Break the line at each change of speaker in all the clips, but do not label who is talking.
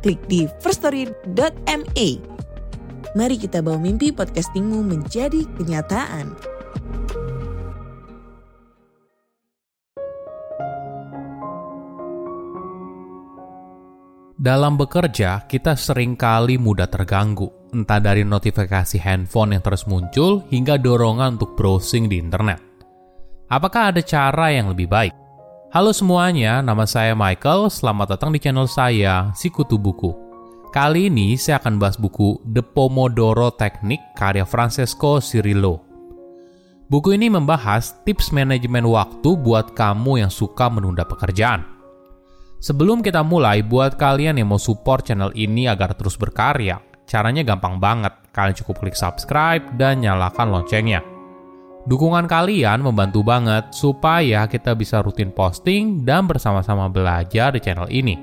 klik di firststory.me. Mari kita bawa mimpi podcastingmu menjadi kenyataan.
Dalam bekerja, kita sering kali mudah terganggu, entah dari notifikasi handphone yang terus muncul hingga dorongan untuk browsing di internet. Apakah ada cara yang lebih baik? Halo semuanya, nama saya Michael. Selamat datang di channel saya, Sikutu Buku. Kali ini saya akan bahas buku The Pomodoro Technique karya Francesco Cirillo. Buku ini membahas tips manajemen waktu buat kamu yang suka menunda pekerjaan. Sebelum kita mulai, buat kalian yang mau support channel ini agar terus berkarya, caranya gampang banget. Kalian cukup klik subscribe dan nyalakan loncengnya. Dukungan kalian membantu banget supaya kita bisa rutin posting dan bersama-sama belajar di channel ini.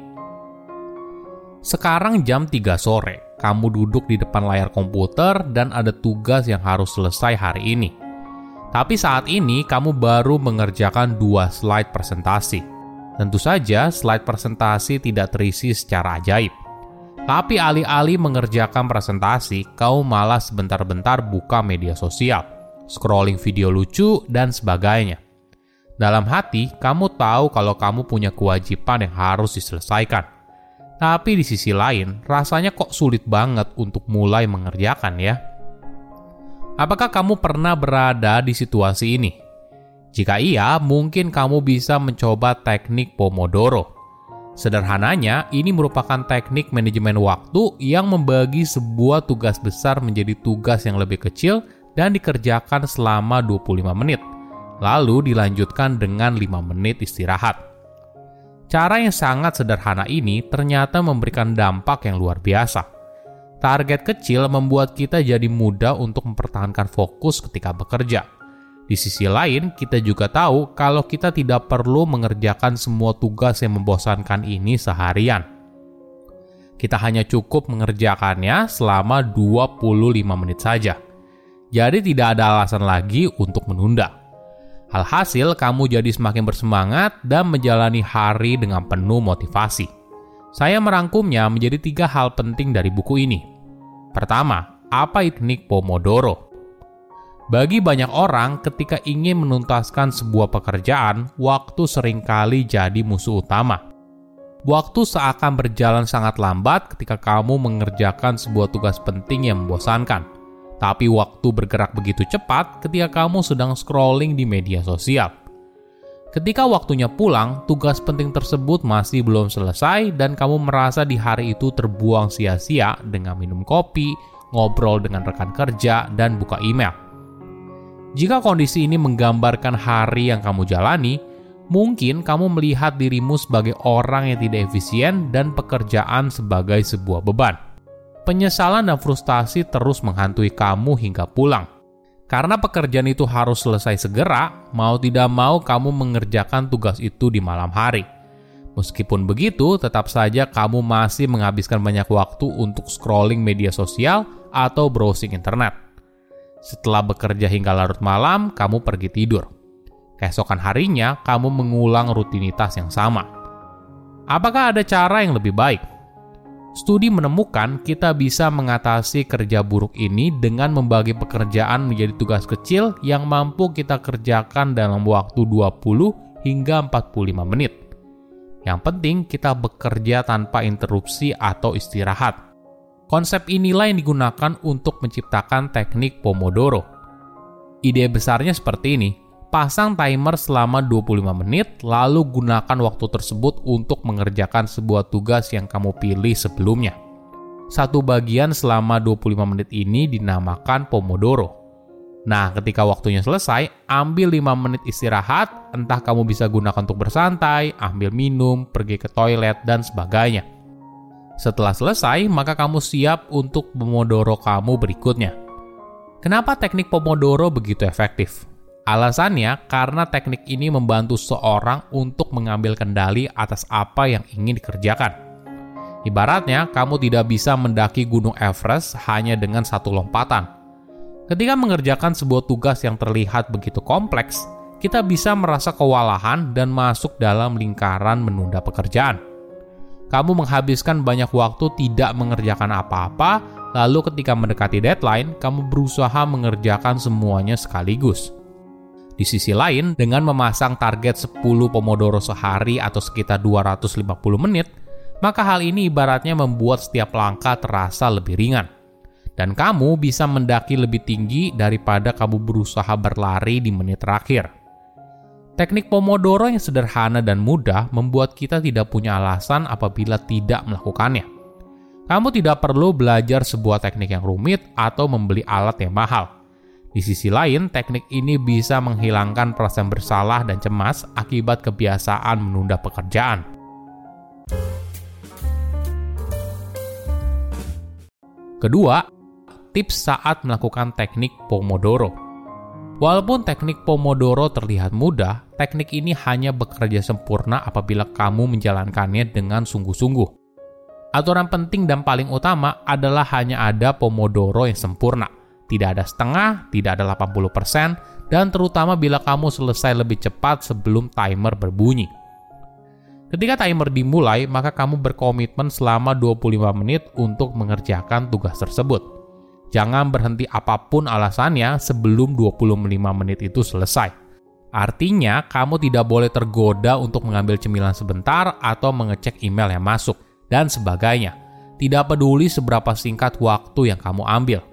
Sekarang jam 3 sore, kamu duduk di depan layar komputer dan ada tugas yang harus selesai hari ini. Tapi saat ini kamu baru mengerjakan dua slide presentasi Tentu saja, slide presentasi tidak terisi secara ajaib. Tapi alih-alih mengerjakan presentasi, kau malah sebentar-bentar buka media sosial, scrolling video lucu, dan sebagainya. Dalam hati, kamu tahu kalau kamu punya kewajiban yang harus diselesaikan. Tapi di sisi lain, rasanya kok sulit banget untuk mulai mengerjakan ya. Apakah kamu pernah berada di situasi ini? Jika iya, mungkin kamu bisa mencoba teknik Pomodoro. Sederhananya, ini merupakan teknik manajemen waktu yang membagi sebuah tugas besar menjadi tugas yang lebih kecil dan dikerjakan selama 25 menit, lalu dilanjutkan dengan 5 menit istirahat. Cara yang sangat sederhana ini ternyata memberikan dampak yang luar biasa. Target kecil membuat kita jadi mudah untuk mempertahankan fokus ketika bekerja di sisi lain, kita juga tahu kalau kita tidak perlu mengerjakan semua tugas yang membosankan ini seharian. Kita hanya cukup mengerjakannya selama 25 menit saja. Jadi tidak ada alasan lagi untuk menunda. Alhasil, kamu jadi semakin bersemangat dan menjalani hari dengan penuh motivasi. Saya merangkumnya menjadi tiga hal penting dari buku ini. Pertama, apa teknik Pomodoro? Bagi banyak orang, ketika ingin menuntaskan sebuah pekerjaan, waktu sering kali jadi musuh utama. Waktu seakan berjalan sangat lambat ketika kamu mengerjakan sebuah tugas penting yang membosankan. Tapi waktu bergerak begitu cepat ketika kamu sedang scrolling di media sosial. Ketika waktunya pulang, tugas penting tersebut masih belum selesai dan kamu merasa di hari itu terbuang sia-sia dengan minum kopi, ngobrol dengan rekan kerja, dan buka email. Jika kondisi ini menggambarkan hari yang kamu jalani, mungkin kamu melihat dirimu sebagai orang yang tidak efisien dan pekerjaan sebagai sebuah beban. Penyesalan dan frustasi terus menghantui kamu hingga pulang. Karena pekerjaan itu harus selesai segera, mau tidak mau kamu mengerjakan tugas itu di malam hari. Meskipun begitu, tetap saja kamu masih menghabiskan banyak waktu untuk scrolling media sosial atau browsing internet. Setelah bekerja hingga larut malam, kamu pergi tidur. Keesokan harinya, kamu mengulang rutinitas yang sama. Apakah ada cara yang lebih baik? Studi menemukan kita bisa mengatasi kerja buruk ini dengan membagi pekerjaan menjadi tugas kecil yang mampu kita kerjakan dalam waktu 20 hingga 45 menit. Yang penting kita bekerja tanpa interupsi atau istirahat Konsep inilah yang digunakan untuk menciptakan teknik Pomodoro. Ide besarnya seperti ini. Pasang timer selama 25 menit, lalu gunakan waktu tersebut untuk mengerjakan sebuah tugas yang kamu pilih sebelumnya. Satu bagian selama 25 menit ini dinamakan Pomodoro. Nah, ketika waktunya selesai, ambil 5 menit istirahat, entah kamu bisa gunakan untuk bersantai, ambil minum, pergi ke toilet, dan sebagainya. Setelah selesai, maka kamu siap untuk Pomodoro kamu berikutnya. Kenapa teknik Pomodoro begitu efektif? Alasannya karena teknik ini membantu seorang untuk mengambil kendali atas apa yang ingin dikerjakan. Ibaratnya, kamu tidak bisa mendaki Gunung Everest hanya dengan satu lompatan. Ketika mengerjakan sebuah tugas yang terlihat begitu kompleks, kita bisa merasa kewalahan dan masuk dalam lingkaran menunda pekerjaan kamu menghabiskan banyak waktu tidak mengerjakan apa-apa, lalu ketika mendekati deadline, kamu berusaha mengerjakan semuanya sekaligus. Di sisi lain, dengan memasang target 10 pomodoro sehari atau sekitar 250 menit, maka hal ini ibaratnya membuat setiap langkah terasa lebih ringan. Dan kamu bisa mendaki lebih tinggi daripada kamu berusaha berlari di menit terakhir. Teknik Pomodoro yang sederhana dan mudah membuat kita tidak punya alasan apabila tidak melakukannya. Kamu tidak perlu belajar sebuah teknik yang rumit atau membeli alat yang mahal. Di sisi lain, teknik ini bisa menghilangkan perasaan bersalah dan cemas akibat kebiasaan menunda pekerjaan. Kedua, tips saat melakukan teknik Pomodoro. Walaupun teknik Pomodoro terlihat mudah, teknik ini hanya bekerja sempurna apabila kamu menjalankannya dengan sungguh-sungguh. Aturan penting dan paling utama adalah hanya ada Pomodoro yang sempurna. Tidak ada setengah, tidak ada 80%, dan terutama bila kamu selesai lebih cepat sebelum timer berbunyi. Ketika timer dimulai, maka kamu berkomitmen selama 25 menit untuk mengerjakan tugas tersebut. Jangan berhenti apa pun alasannya sebelum 25 menit itu selesai. Artinya, kamu tidak boleh tergoda untuk mengambil cemilan sebentar atau mengecek email yang masuk, dan sebagainya. Tidak peduli seberapa singkat waktu yang kamu ambil.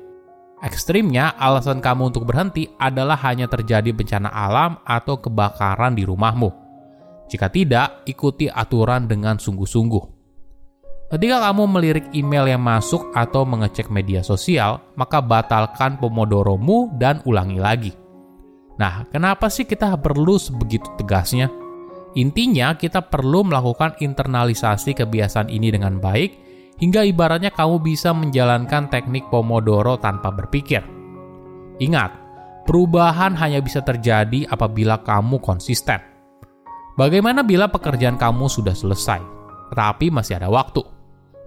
Ekstrimnya, alasan kamu untuk berhenti adalah hanya terjadi bencana alam atau kebakaran di rumahmu. Jika tidak, ikuti aturan dengan sungguh-sungguh. Ketika kamu melirik email yang masuk atau mengecek media sosial, maka batalkan pomodoromu dan ulangi lagi. Nah, kenapa sih kita perlu sebegitu tegasnya? Intinya, kita perlu melakukan internalisasi kebiasaan ini dengan baik, hingga ibaratnya kamu bisa menjalankan teknik Pomodoro tanpa berpikir. Ingat, perubahan hanya bisa terjadi apabila kamu konsisten. Bagaimana bila pekerjaan kamu sudah selesai, tapi masih ada waktu?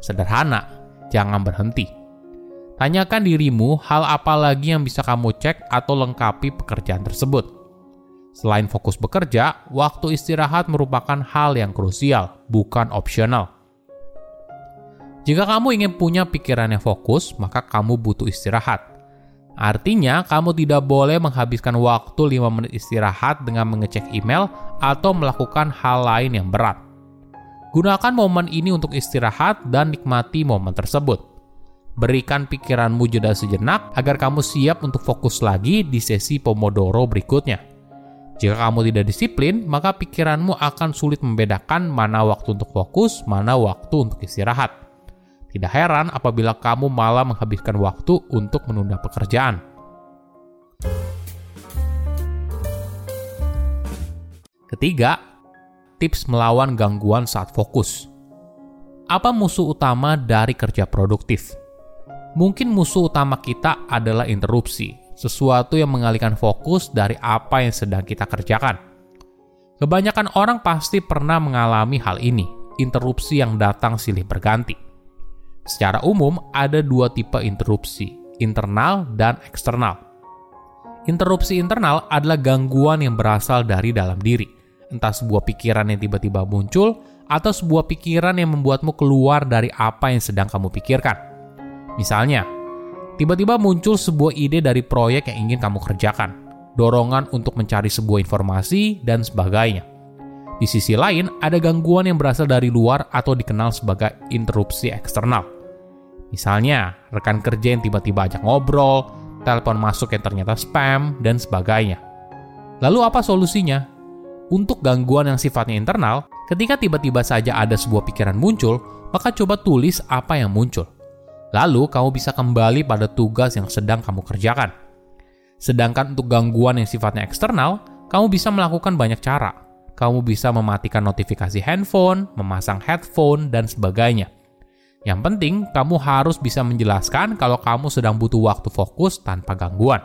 Sederhana, jangan berhenti. Tanyakan dirimu hal apa lagi yang bisa kamu cek atau lengkapi pekerjaan tersebut. Selain fokus bekerja, waktu istirahat merupakan hal yang krusial, bukan opsional. Jika kamu ingin punya pikiran yang fokus, maka kamu butuh istirahat. Artinya, kamu tidak boleh menghabiskan waktu 5 menit istirahat dengan mengecek email atau melakukan hal lain yang berat. Gunakan momen ini untuk istirahat dan nikmati momen tersebut. Berikan pikiranmu jeda sejenak agar kamu siap untuk fokus lagi di sesi Pomodoro berikutnya. Jika kamu tidak disiplin, maka pikiranmu akan sulit membedakan mana waktu untuk fokus, mana waktu untuk istirahat. Tidak heran apabila kamu malah menghabiskan waktu untuk menunda pekerjaan. Ketiga, tips melawan gangguan saat fokus. Apa musuh utama dari kerja produktif? Mungkin musuh utama kita adalah interupsi, sesuatu yang mengalihkan fokus dari apa yang sedang kita kerjakan. Kebanyakan orang pasti pernah mengalami hal ini, interupsi yang datang silih berganti. Secara umum, ada dua tipe interupsi, internal dan eksternal. Interupsi internal adalah gangguan yang berasal dari dalam diri entah sebuah pikiran yang tiba-tiba muncul atau sebuah pikiran yang membuatmu keluar dari apa yang sedang kamu pikirkan. Misalnya, tiba-tiba muncul sebuah ide dari proyek yang ingin kamu kerjakan, dorongan untuk mencari sebuah informasi, dan sebagainya. Di sisi lain, ada gangguan yang berasal dari luar atau dikenal sebagai interupsi eksternal. Misalnya, rekan kerja yang tiba-tiba ajak ngobrol, telepon masuk yang ternyata spam, dan sebagainya. Lalu apa solusinya? Untuk gangguan yang sifatnya internal, ketika tiba-tiba saja ada sebuah pikiran muncul, maka coba tulis apa yang muncul. Lalu kamu bisa kembali pada tugas yang sedang kamu kerjakan. Sedangkan untuk gangguan yang sifatnya eksternal, kamu bisa melakukan banyak cara. Kamu bisa mematikan notifikasi handphone, memasang headphone, dan sebagainya. Yang penting, kamu harus bisa menjelaskan kalau kamu sedang butuh waktu fokus tanpa gangguan.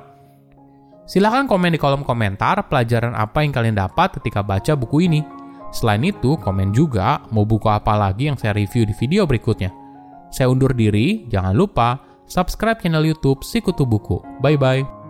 Silahkan komen di kolom komentar pelajaran apa yang kalian dapat ketika baca buku ini. Selain itu, komen juga mau buku apa lagi yang saya review di video berikutnya. Saya undur diri, jangan lupa subscribe channel YouTube Sikutu Buku. Bye-bye.